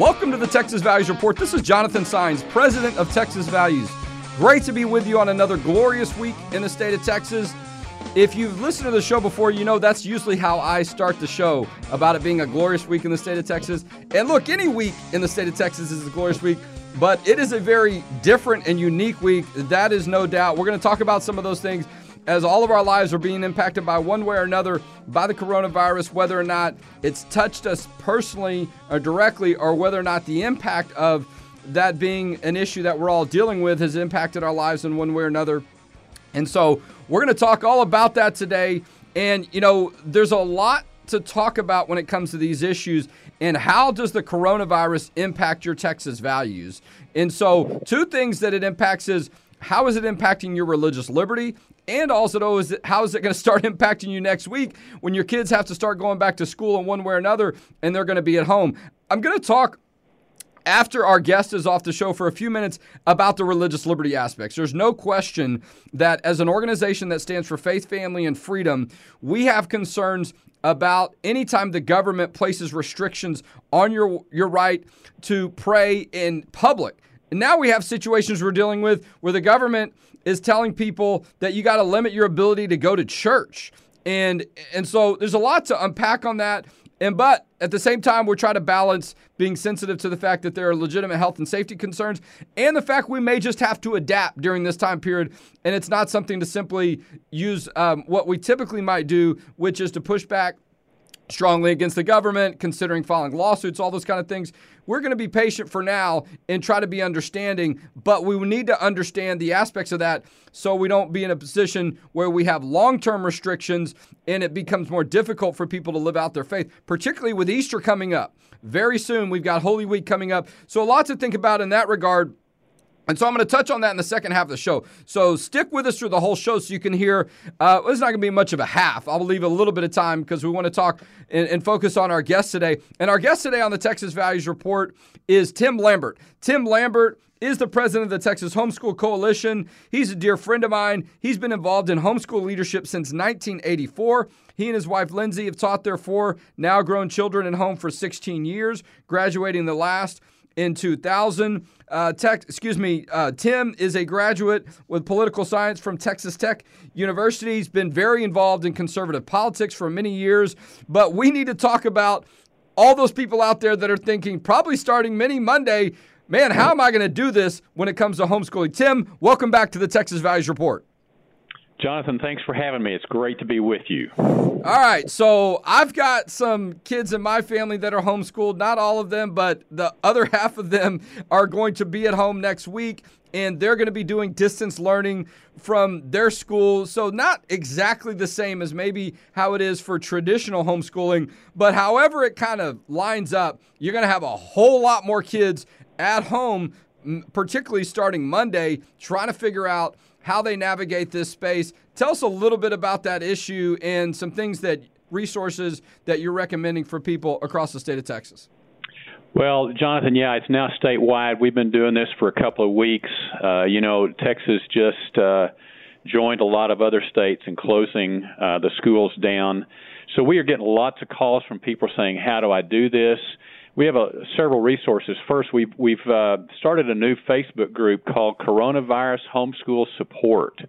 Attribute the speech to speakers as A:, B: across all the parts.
A: Welcome to the Texas Values Report. This is Jonathan Saenz, president of Texas Values. Great to be with you on another glorious week in the state of Texas. If you've listened to the show before, you know that's usually how I start the show about it being a glorious week in the state of Texas. And look, any week in the state of Texas is a glorious week, but it is a very different and unique week. That is no doubt. We're going to talk about some of those things as all of our lives are being impacted by one way or another by the coronavirus, whether or not it's touched us personally or directly, or whether or not the impact of that being an issue that we're all dealing with has impacted our lives in one way or another. And so we're going to talk all about that today. And, you know, there's a lot to talk about when it comes to these issues and how does the coronavirus impact your Texas values? And so, two things that it impacts is how is it impacting your religious liberty? And also, is it, how is it going to start impacting you next week when your kids have to start going back to school in one way or another and they're going to be at home? I'm going to talk after our guest is off the show for a few minutes about the religious liberty aspects. There's no question that as an organization that stands for faith, family, and freedom, we have concerns about anytime the government places restrictions on your your right to pray in public. And now we have situations we're dealing with where the government is telling people that you got to limit your ability to go to church. And and so there's a lot to unpack on that. And but at the same time, we're trying to balance being sensitive to the fact that there are legitimate health and safety concerns and the fact we may just have to adapt during this time period. And it's not something to simply use um, what we typically might do, which is to push back strongly against the government, considering filing lawsuits, all those kind of things. We're going to be patient for now and try to be understanding, but we need to understand the aspects of that so we don't be in a position where we have long term restrictions and it becomes more difficult for people to live out their faith, particularly with Easter coming up. Very soon, we've got Holy Week coming up. So, a lot to think about in that regard. And so I'm going to touch on that in the second half of the show. So stick with us through the whole show so you can hear. Uh, it's not going to be much of a half. I'll leave a little bit of time because we want to talk and, and, focus on our guest today. And our guest today on the Texas Values Report is Tim Lambert. Tim Lambert is the president of the Texas Homeschool Coalition. He's a dear friend of mine. He's been involved in homeschool leadership since 1984. He and his wife Lindsay have taught their four now grown children at home for 16 years, graduating the last in 2000. Uh, tech, excuse me, uh, Tim is a graduate with political science from Texas Tech University. He's been very involved in conservative politics for many years. But we need to talk about all those people out there that are thinking, probably starting many Monday, man, how am I going to do this when it comes to homeschooling? Tim, welcome back to the Texas Values Report.
B: Jonathan, thanks for having me. It's great to be with you.
A: All right. So I've got some kids in my family that are homeschooled. Not all of them, but the other half of them are going to be at home next week. And they're going to be doing distance learning from their school. So, not exactly the same as maybe how it is for traditional homeschooling, but however it kind of lines up, you're going to have a whole lot more kids at home, particularly starting Monday, trying to figure out how they navigate this space. Tell us a little bit about that issue and some things that resources that you're recommending for people across the state of Texas.
B: Well, Jonathan, yeah, it's now statewide. We've been doing this for a couple of weeks. Uh, you know, Texas just uh, joined a lot of other states in closing uh, the schools down. So we are getting lots of calls from people saying, "How do I do this?" We have a, several resources. First, we've we've uh, started a new Facebook group called Coronavirus Homeschool Support,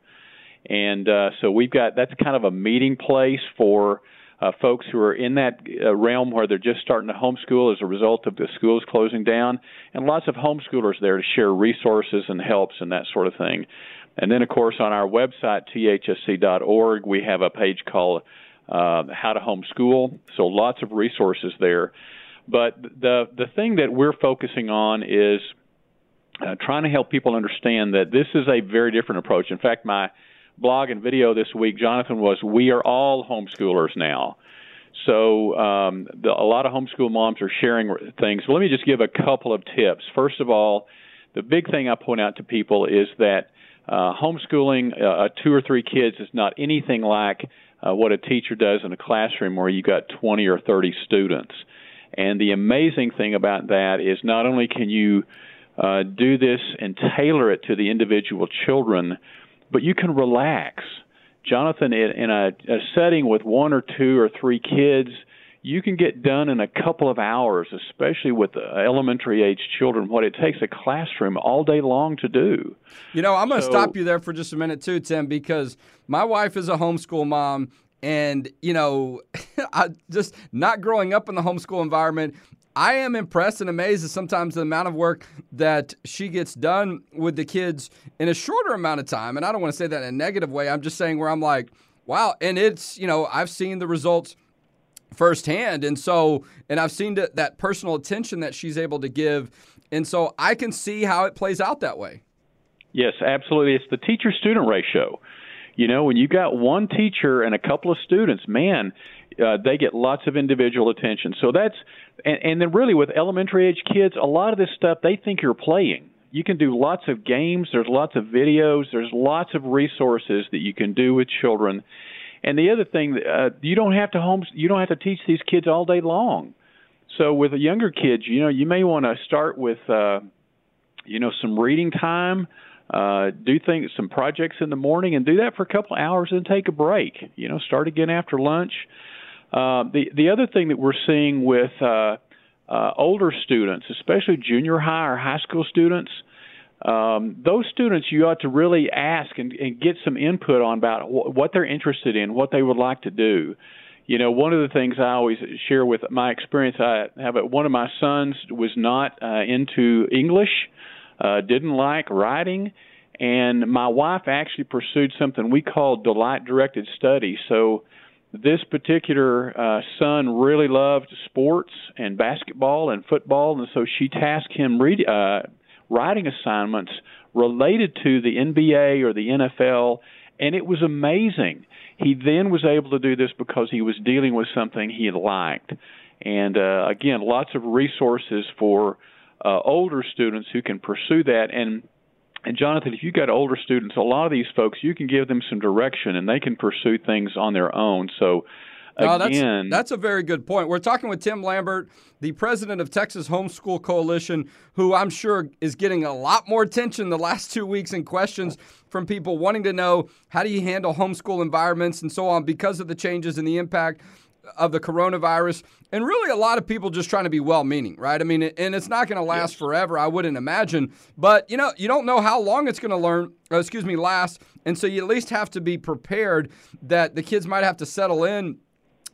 B: and uh, so we've got that's kind of a meeting place for uh, folks who are in that uh, realm where they're just starting to homeschool as a result of the schools closing down, and lots of homeschoolers there to share resources and helps and that sort of thing. And then, of course, on our website thsc.org, we have a page called uh, How to Homeschool. So lots of resources there. But the the thing that we're focusing on is uh, trying to help people understand that this is a very different approach. In fact, my blog and video this week, Jonathan, was we are all homeschoolers now. So um, the, a lot of homeschool moms are sharing things. let me just give a couple of tips. First of all, the big thing I point out to people is that uh, homeschooling uh, two or three kids is not anything like uh, what a teacher does in a classroom where you've got 20 or 30 students. And the amazing thing about that is not only can you uh, do this and tailor it to the individual children, but you can relax. Jonathan, in a, a setting with one or two or three kids, you can get done in a couple of hours, especially with elementary age children, what it takes a classroom all day long to do.
A: You know, I'm going to so, stop you there for just a minute, too, Tim, because my wife is a homeschool mom. And, you know, I just not growing up in the homeschool environment, I am impressed and amazed at sometimes the amount of work that she gets done with the kids in a shorter amount of time. And I don't want to say that in a negative way. I'm just saying where I'm like, wow. And it's, you know, I've seen the results firsthand. And so, and I've seen that, that personal attention that she's able to give. And so I can see how it plays out that way.
B: Yes, absolutely. It's the teacher student ratio. You know, when you got one teacher and a couple of students, man, uh, they get lots of individual attention. So that's, and, and then really with elementary age kids, a lot of this stuff they think you're playing. You can do lots of games. There's lots of videos. There's lots of resources that you can do with children and the other thing, uh, you don't have to home, you don't have to teach these kids all day long. So with the younger kids, you know, you may want to start with, uh, you know, some reading time. Uh, do things, some projects in the morning, and do that for a couple of hours, and take a break. You know, start again after lunch. Uh, the the other thing that we're seeing with uh, uh, older students, especially junior high or high school students, um, those students you ought to really ask and, and get some input on about wh- what they're interested in, what they would like to do. You know, one of the things I always share with my experience, I have a, one of my sons was not uh, into English, uh, didn't like writing, and my wife actually pursued something we call delight directed study. So this particular uh, son really loved sports and basketball and football, and so she tasked him read, uh, writing assignments related to the NBA or the NFL, and it was amazing. He then was able to do this because he was dealing with something he liked. And uh, again, lots of resources for uh, older students who can pursue that. And and Jonathan, if you've got older students, a lot of these folks, you can give them some direction and they can pursue things on their own. So
A: no, that's, that's a very good point. We're talking with Tim Lambert, the president of Texas Homeschool Coalition, who I'm sure is getting a lot more attention the last two weeks and questions from people wanting to know how do you handle homeschool environments and so on because of the changes and the impact of the coronavirus. And really, a lot of people just trying to be well meaning, right? I mean, and it's not going to last yes. forever, I wouldn't imagine. But, you know, you don't know how long it's going to learn, uh, excuse me, last. And so you at least have to be prepared that the kids might have to settle in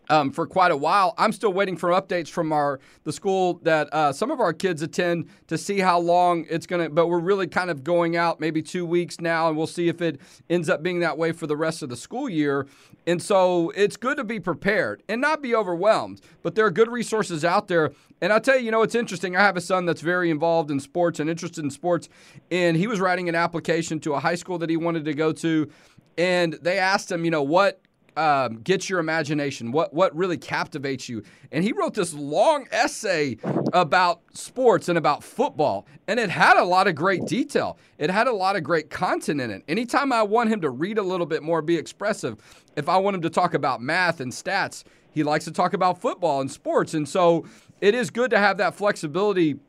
A: um, for quite a while. I'm still waiting for updates from our the school that uh, some of our kids attend to see how long it's going to. But we're really kind of going out maybe two weeks now, and we'll see if it ends up being that way for the rest of the school year. And so it's good to be prepared and not be overwhelmed. But there are good resources out there. And I'll tell you, you know, it's interesting. I have a son that's very involved in sports and interested in sports, and he was writing an application to a high school that he wanted to go to. And they asked him, you know, what um, gets your imagination? What what really captivates you? And he wrote this long essay about sports and about football, and it had a lot of great detail. It had a lot of great content in it. Anytime I want him to read a little bit more, be expressive. If I want him to talk about math and stats, he likes to talk about football and sports, and so it is good to have that flexibility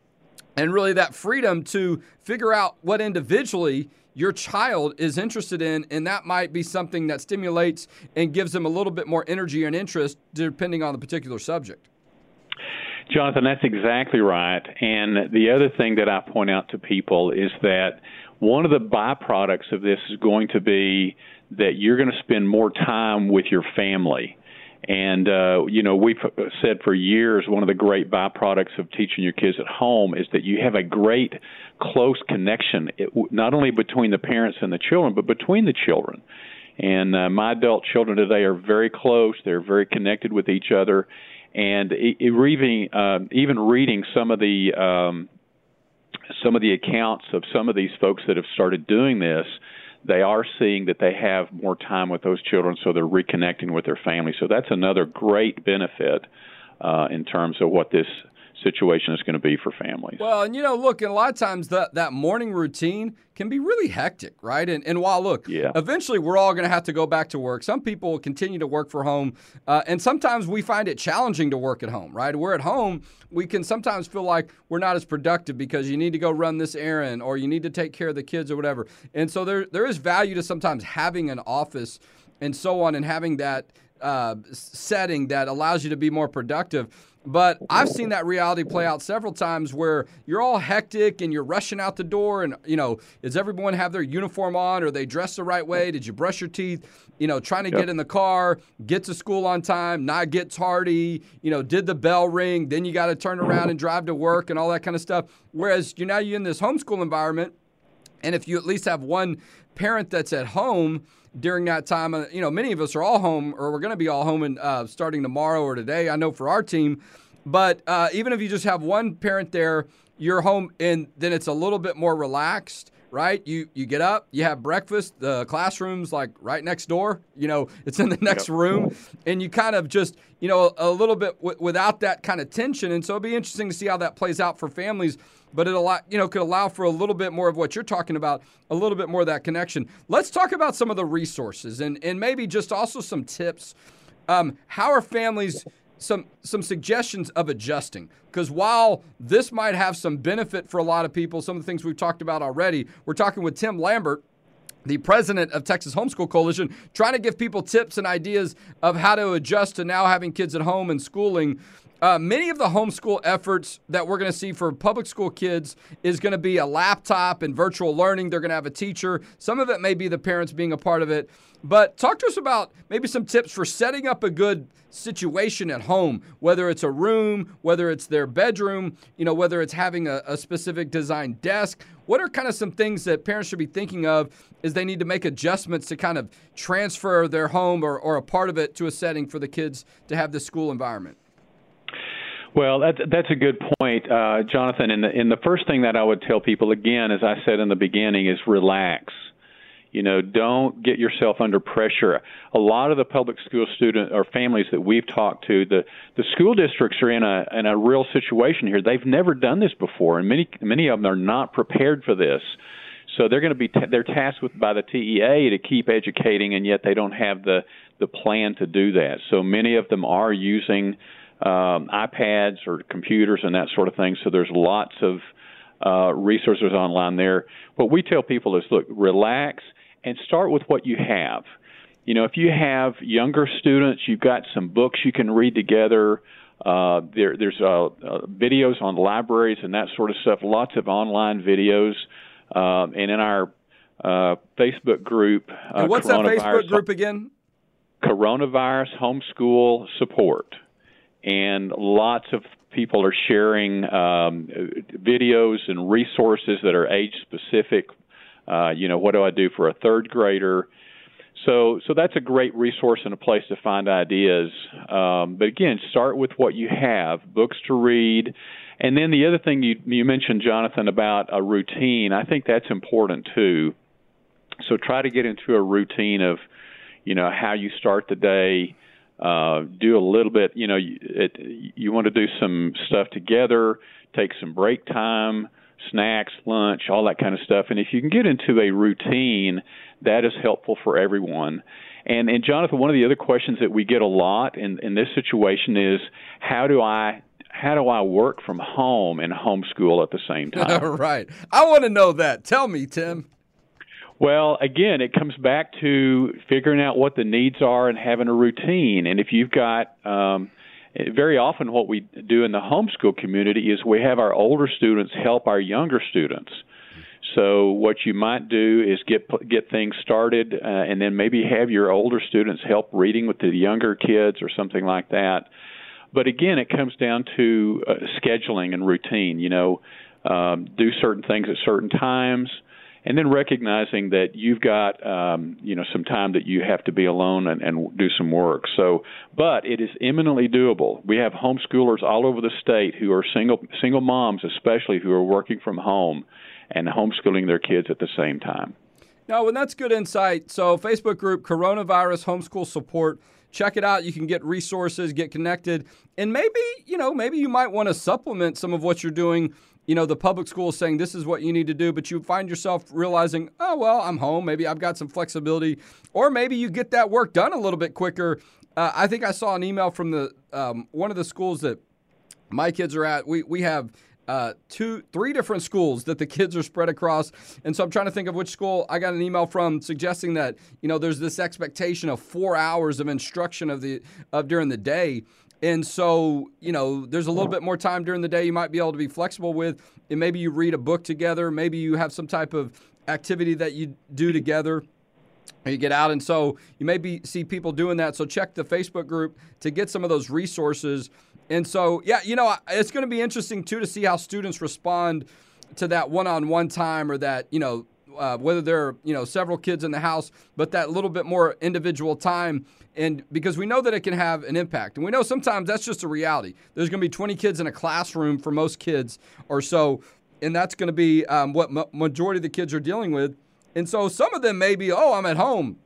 A: and really that freedom to figure out what individually your child is interested in, and that might be something that stimulates and gives them a little bit more energy and interest depending on the particular subject.
B: Jonathan, that's exactly right. And the other thing that I point out to people is that one of the byproducts of this is going to be that you're going to spend more time with your family. And, uh, you know, we've said for years one of the great byproducts of teaching your kids at home is that you have a great close connection, it, not only between the parents and the children, but between the children. And uh, my adult children today are very close, they're very connected with each other. And even, uh, even reading some of the um, some of the accounts of some of these folks that have started doing this, they are seeing that they have more time with those children, so they're reconnecting with their family. So that's another great benefit uh, in terms of what this situation is going to be for families.
A: Well, and you know, look, and a lot of times that that morning routine can be really hectic, right? And and while look, yeah. eventually we're all going to have to go back to work. Some people will continue to work for home, uh, and sometimes we find it challenging to work at home, right? We're at home, we can sometimes feel like we're not as productive because you need to go run this errand or you need to take care of the kids or whatever. And so there there is value to sometimes having an office and so on and having that uh, setting that allows you to be more productive. But I've seen that reality play out several times where you're all hectic and you're rushing out the door and you know, does everyone have their uniform on? Are they dressed the right way? Did you brush your teeth? You know, trying to yep. get in the car, get to school on time, not get tardy, you know, did the bell ring, then you got to turn around and drive to work and all that kind of stuff. Whereas you now you're in this homeschool environment and if you at least have one parent that's at home, during that time. Uh, you know, many of us are all home, or we're going to be all home and uh, starting tomorrow or today. I know for our team, but uh, even if you just have one parent there, you're home, and then it's a little bit more relaxed right? You you get up, you have breakfast. The classroom's like right next door. You know, it's in the next yep. room, and you kind of just you know a, little bit w- without that kind of tension. And so it'll be interesting to see how that plays out for families. But it allow you know could allow for a little bit more of what you're talking about, a little bit more of that connection. Let's talk about some of the resources and and maybe just also some tips. Um, how are families some some suggestions of adjusting because while this might have some benefit for a lot of people some of the things we've talked about already we're talking with tim lambert the president of Texas Homeschool Coalition, trying to give people tips and ideas of how to adjust to now having kids at home and schooling. Uh, many of the homeschool efforts that we're going to see for public school kids is going to be a laptop and virtual learning. They're going to have a teacher. Some of it may be the parents being a part of it. But talk to us about maybe some tips for setting up a good situation at home, whether it's a room, whether it's their bedroom, you know, whether it's having a, a specific design desk. What are kind of some things that parents should be thinking of as they need to make adjustments to kind of transfer their home or, or a part of it to a setting for the kids to have the school environment?
B: Well, that's that's a good point, uh, Jonathan. And the, and the first thing that I would tell people again, as I said in the beginning, is relax. You know, don't get yourself under pressure. A lot of the public school student or families that we've talked to, the the school districts are in a in a real situation here. They've never done this before, and many many of them are not prepared for this. So they're going to be t- they're tasked with by the TEA to keep educating, and yet they don't have the the plan to do that. So many of them are using um, iPads or computers and that sort of thing. So there's lots of uh, resources online there. What we tell people is, look, relax and start with what you have. You know, if you have younger students, you've got some books you can read together. Uh, there, there's uh, uh, videos on libraries and that sort of stuff. Lots of online videos, uh, and in our uh, Facebook group.
A: Uh, what's that Facebook group again?
B: Coronavirus Homeschool Support, and lots of people are sharing um, videos and resources that are age specific uh, you know, what do I do for a third grader? So, so that's a great resource and a place to find ideas. Um, but again, start with what you have: books to read, and then the other thing you you mentioned, Jonathan, about a routine. I think that's important too. So try to get into a routine of, you know, how you start the day. Uh, do a little bit, you know, it, you want to do some stuff together. Take some break time snacks, lunch, all that kind of stuff. And if you can get into a routine, that is helpful for everyone. And and Jonathan, one of the other questions that we get a lot in in this situation is how do I how do I work from home and homeschool at the same time?
A: right. I want to know that. Tell me, Tim.
B: Well, again, it comes back to figuring out what the needs are and having a routine. And if you've got um, very often what we do in the homeschool community is we have our older students help our younger students. So what you might do is get get things started, uh, and then maybe have your older students help reading with the younger kids or something like that. But again, it comes down to uh, scheduling and routine. You know, um, do certain things at certain times and then recognizing that you've got um, you know some time that you have to be alone and, and do some work. So, but it is eminently doable. We have homeschoolers all over the state who are single single moms, especially who are working from home and homeschooling their kids at the same time.
A: No, and that's good insight. So, Facebook group Coronavirus Homeschool Support. Check it out. You can get resources, get connected, and maybe you know maybe you might want to supplement some of what you're doing you know, the public school is saying this is what you need to do, but you find yourself realizing, oh, well, I'm home. Maybe I've got some flexibility. Or maybe you get that work done a little bit quicker. Uh, I think I saw an email from the um, one of the schools that my kids are at. We, we have uh, two, three different schools that the kids are spread across. And so I'm trying to think of which school I got an email from suggesting that you know there's this expectation of four hours of instruction of the of during the day. And so, you know, there's a little bit more time during the day you might be able to be flexible with. And maybe you read a book together. Maybe you have some type of activity that you do together you get out and so you maybe see people doing that so check the facebook group to get some of those resources and so yeah you know it's going to be interesting too to see how students respond to that one-on-one time or that you know uh, whether there are you know several kids in the house but that little bit more individual time and because we know that it can have an impact and we know sometimes that's just a reality there's going to be 20 kids in a classroom for most kids or so and that's going to be um, what ma- majority of the kids are dealing with and so some of them may be, oh, I'm at home.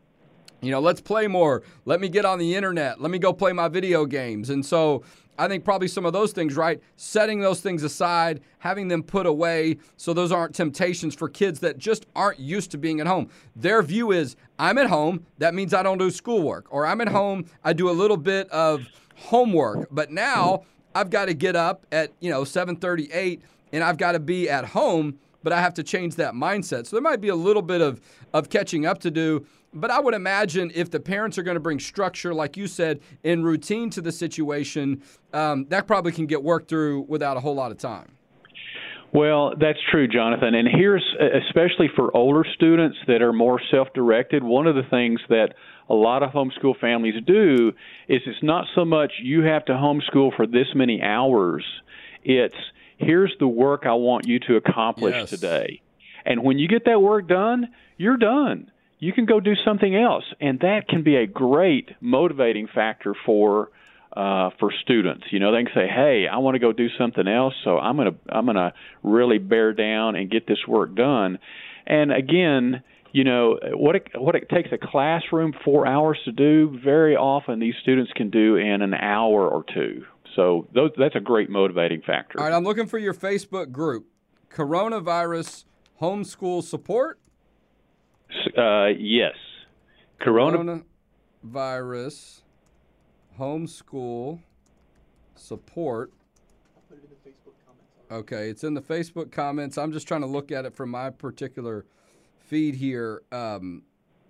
A: You know, let's play more. Let me get on the internet. Let me go play my video games. And so I think probably some of those things, right? Setting those things aside, having them put away so those aren't temptations for kids that just aren't used to being at home. Their view is I'm at home, that means I don't do schoolwork. Or I'm at home, I do a little bit of homework. But now I've got to get up at, you know, 7:38 and I've got to be at home but I have to change that mindset. So there might be a little bit of, of catching up to do. But I would imagine if the parents are going to bring structure, like you said, in routine to the situation, um, that probably can get worked through without a whole lot of time.
B: Well, that's true, Jonathan. And here's, especially for older students that are more self directed, one of the things that a lot of homeschool families do is it's not so much you have to homeschool for this many hours, it's here's the work I want you to accomplish yes. today. And when you get that work done, you're done. You can go do something else, and that can be a great motivating factor for uh, for students. You know, they can say, "Hey, I want to go do something else, so I'm gonna I'm gonna really bear down and get this work done." And again, you know what it what it takes a classroom four hours to do. Very often, these students can do in an hour or two. So those, that's a great motivating factor.
A: All right, I'm looking for your Facebook group, Coronavirus Homeschool Support.
B: Uh, yes,
A: Corona- Coronavirus Homeschool Support. Okay, it's in the Facebook comments. I'm just trying to look at it from my particular feed here. Um,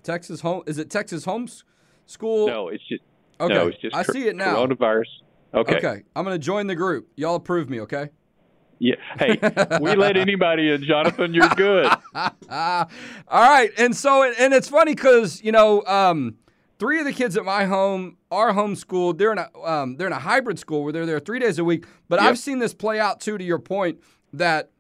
A: Texas home is it Texas Homeschool?
B: No, it's just okay. No, it's just
A: I see it now.
B: Coronavirus Okay.
A: Okay. I'm going to join the group. Y'all approve me, okay?
B: Yeah. Hey, we let anybody in, Jonathan. You're good.
A: All right. And so, and it's funny because you know, um, three of the kids at my home are homeschooled. They're in a um, they're in a hybrid school where they're there three days a week. But yep. I've seen this play out too. To your point, that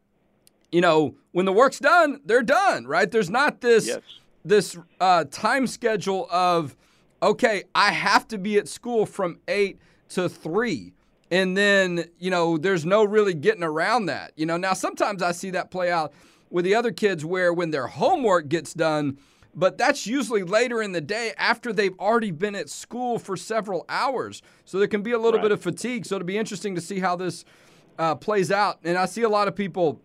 A: you know, when the work's done, they're done. Right? There's not this yes. this uh, time schedule of okay, I have to be at school from eight to three. And then, you know, there's no really getting around that. You know, now sometimes I see that play out with the other kids where when their homework gets done, but that's usually later in the day after they've already been at school for several hours. So there can be a little right. bit of fatigue. So it'll be interesting to see how this uh, plays out. And I see a lot of people,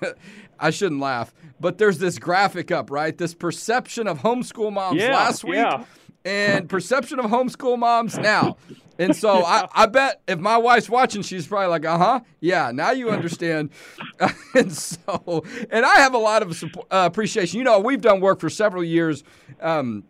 A: I shouldn't laugh, but there's this graphic up, right? This perception of homeschool moms
B: yeah,
A: last week
B: yeah.
A: and perception of homeschool moms now. And so I, I bet if my wife's watching, she's probably like, uh huh, yeah, now you understand. and so, and I have a lot of support, uh, appreciation. You know, we've done work for several years. Um,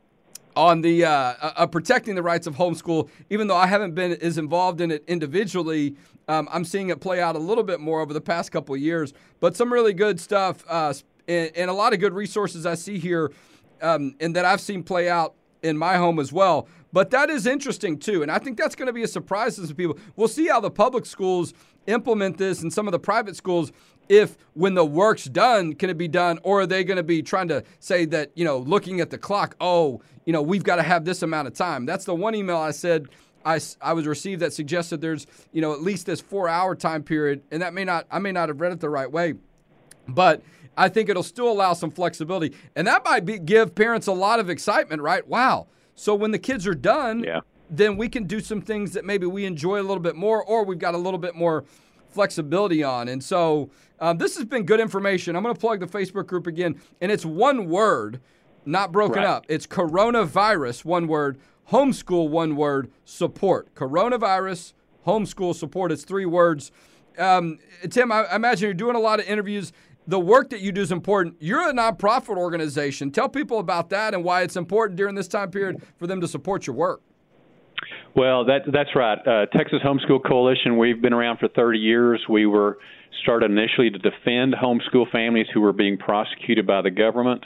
A: on the uh, uh, protecting the rights of homeschool, even though I haven't been as involved in it individually, um, I'm seeing it play out a little bit more over the past couple of years. But some really good stuff uh, and, and, a lot of good resources I see here, um, and that I've seen play out in my home as well. But that is interesting too. And I think that's going to be a surprise to some people. We'll see how the public schools implement this and some of the private schools if when the work's done can it be done or are they going to be trying to say that you know looking at the clock oh you know we've got to have this amount of time that's the one email i said I, I was received that suggested there's you know at least this four hour time period and that may not i may not have read it the right way but i think it'll still allow some flexibility and that might be, give parents a lot of excitement right wow so when the kids are done,
B: yeah.
A: then we can do some things that maybe we enjoy a little bit more, or we've got a little bit more flexibility on. And so um, this has been good information. I'm going to plug the Facebook group again, and it's one word, not broken right. up. It's coronavirus, one word, homeschool, one word, support. Coronavirus, homeschool support. It's three words. um, Tim, I, I imagine you're doing a lot of interviews. The work that you do is important. You're a nonprofit organization. Tell people about that and why it's important during this time period for them to support your work.
B: Well, that, that's right. Uh, Texas Homeschool Coalition, we've been around for 30 years. We were started initially to defend homeschool families who were being prosecuted by the government,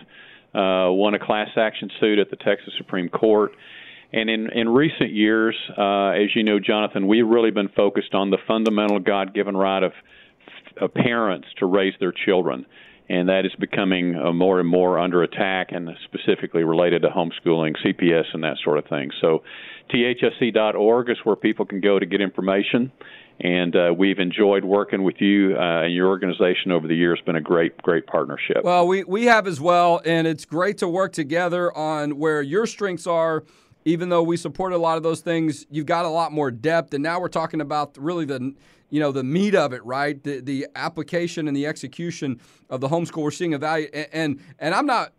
B: uh, won a class action suit at the Texas Supreme Court. And in, in recent years, uh, as you know, Jonathan, we've really been focused on the fundamental God given right of, of parents to raise their children. And that is becoming uh, more and more under attack, and specifically related to homeschooling, CPS, and that sort of thing. So, thsc.org is where people can go to get information and uh, we've enjoyed working with you uh, and your organization over the years. Been a great, great partnership.
A: Well, we, we have as well, and it's great to work together on where your strengths are. Even though we support a lot of those things, you've got a lot more depth, and now we're talking about really the you know the meat of it, right? The the application and the execution of the homeschool. We're seeing a value, and and, and I'm not,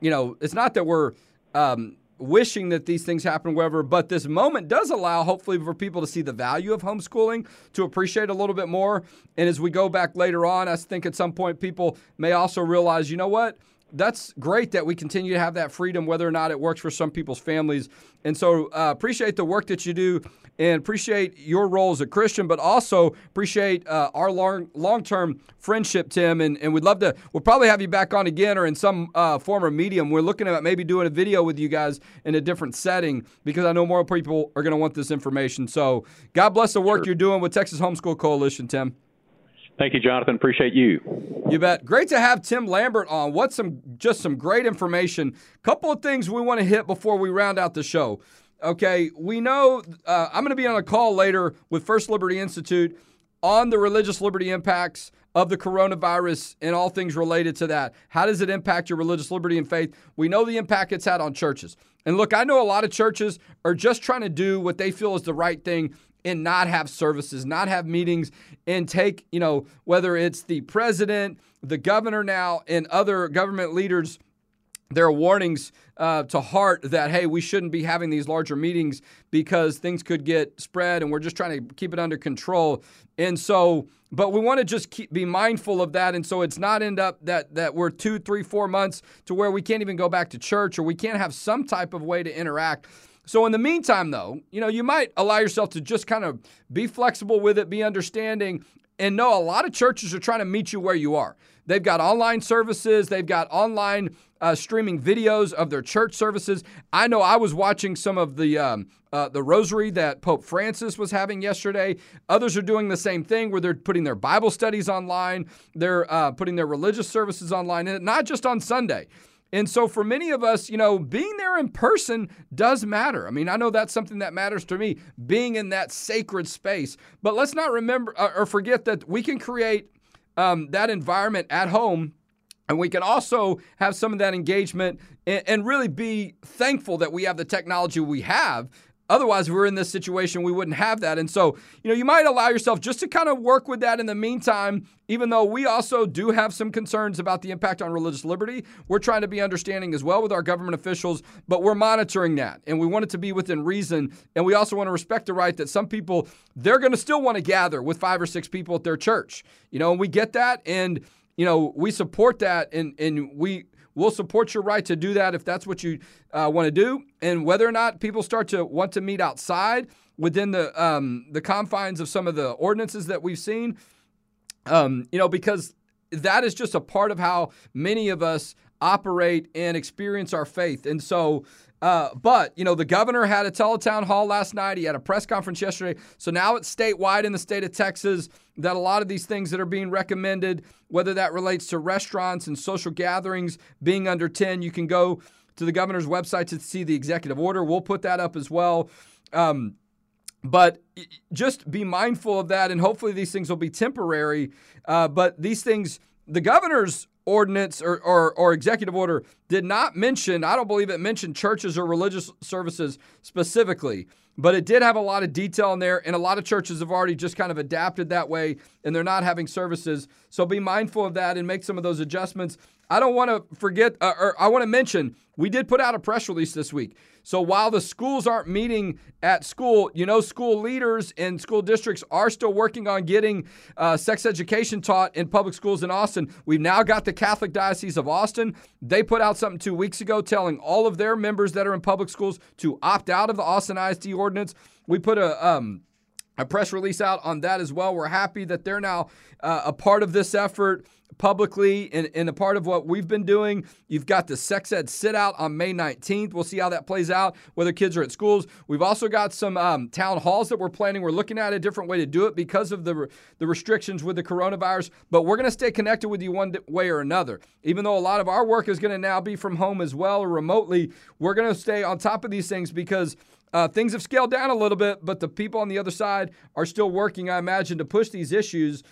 A: you know, it's not that we're um, wishing that these things happen, whatever. But this moment does allow, hopefully, for people to see the value of homeschooling, to appreciate a little bit more. And as we go back later on, I think at some point people may also realize, you know what? That's great that we continue to have that freedom, whether or not it works for some people's families. And so, uh, appreciate the work that you do and appreciate your role as a Christian, but also appreciate uh, our long long term friendship, Tim. And, and we'd love to. We'll probably have you back on again or in some uh, form or medium. We're looking at maybe doing a video with you guys in a different setting because I know more people are going to want this information. So God bless the work sure. you're doing with Texas Homeschool Coalition, Tim.
B: Thank you, Jonathan. Appreciate you.
A: You bet. Great to have Tim Lambert on. What's some just some great information. Couple of things we want to hit before we round out the show. Okay, we know uh, I'm going to be on a call later with First Liberty Institute on the religious liberty impacts of the coronavirus and all things related to that. How does it impact your religious liberty and faith? We know the impact it's had on churches. And look, I know a lot of churches are just trying to do what they feel is the right thing and not have services, not have meetings, and take, you know, whether it's the president, the governor now, and other government leaders there are warnings uh, to heart that hey we shouldn't be having these larger meetings because things could get spread and we're just trying to keep it under control. And so but we want to just keep be mindful of that. And so it's not end up that that we're two three four months to where we can't even go back to church or we can't have some type of way to interact so in the meantime though you know you might allow yourself to just kind of be flexible with it be understanding and know a lot of churches are trying to meet you where you are They've got online services, they've got online uh, streaming videos of their church services. I know I was watching some of the um, uh, the rosary that Pope Francis was having yesterday. Others are doing the same thing where they're putting their Bible studies online, they're uh, putting their religious services online, and not just on Sunday. And so, for many of us, you know, being there in person does matter. I mean, I know that's something that matters to me, being in that sacred space. But let's not remember uh, or forget that we can create um, that environment at home. And we can also have some of that engagement and, and really be thankful that we have the technology we have Otherwise, if we are in this situation, we wouldn't have that. And so, you know, you might allow yourself just to kind of work with that in the meantime, even though we also do have some concerns about the impact on religious liberty. We're trying to be understanding as well with our government officials, but we're monitoring that. And we want it to be within reason. And we also want to respect the right that some people, they're going to still want to gather with five or six people at their church. You know, and we get that. And, you know, we support that. And, and we, We'll support your right to do that if that's what you uh, want to do. And whether or not people start to want to meet outside within the um, the confines of some of the ordinances that we've seen, um, you know, because that is just a part of how many of us operate and experience our faith. And so, uh, but, you know, the governor had a teletown hall last night. He had a press conference yesterday. So now it's statewide in the state of Texas that a lot of these things that are being recommended, whether that relates to restaurants and social gatherings being under 10, you can go to the governor's website to see the executive order. We'll put that up as well. Um, but just be mindful of that, and hopefully these things will be temporary. Uh, but these things, the governor's ordinance or, or, or, executive order did not mention, I don't believe it mentioned churches or religious services specifically, but it did have a lot of detail in there. And a lot of churches have already just kind of adapted that way and they're not having services. So be mindful of that and make some of those adjustments. I don't want to forget, uh, or I want to mention, we did put out a press release this week. So while the schools aren't meeting at school, you know, school leaders and school districts are still working on getting uh, sex education taught in public schools in Austin. We've now got the Catholic Diocese of Austin. They put out something two weeks ago telling all of their members that are in public schools to opt out of the Austin ISD ordinance. We put a um, a press release out on that as well. We're happy that they're now uh, a part of this effort publicly and, and a part of what we've been doing. You've got the sex ed sit out on May 19th. We'll see how that plays out, whether kids are at schools. We've also got some um, town halls that we're planning. We're looking at a different way to do it because of the, the restrictions with the coronavirus, but we're going to stay connected with you one way or another. Even though a lot of our work is going to now be from home as well or remotely, we're going to stay on top of these things because uh, things have scaled down a little bit, but the people on the other side are still working, I imagine, to push these issues.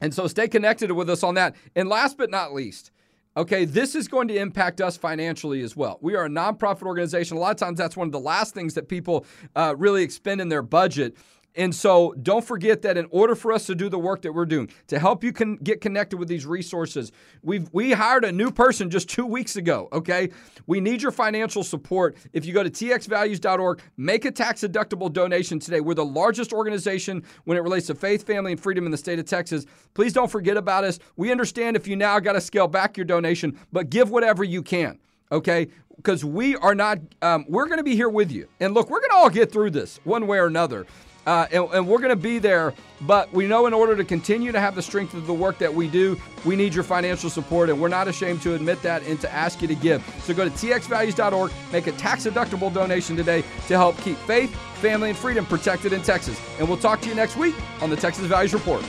A: And so stay connected with us on that. And last but not least, okay, this is going to impact us financially as well. We are a nonprofit organization. A lot of times that's one of the last things that people uh, really expend in their budget. And so don't forget that in order for us to do the work that we're doing, to help you can get connected with these resources, we've we hired a new person just two weeks ago. Okay. We need your financial support. If you go to txvalues.org, make a tax deductible donation today. We're the largest organization when it relates to faith, family, and freedom in the state of Texas. Please don't forget about us. We understand if you now got to scale back your donation, but give whatever you can okay? Because we are not, um, we're going to be here with you. And look, we're going to all get through this one way or another. Uh, and, and, we're going to be there. But we know in order to continue to have the strength of the work that we do, we need your financial support. And we're not ashamed to admit that and to ask you to give. So go to txvalues.org, make a tax deductible donation today to help keep faith, family, and freedom protected in Texas. And we'll talk to you next week on the Texas Values Report.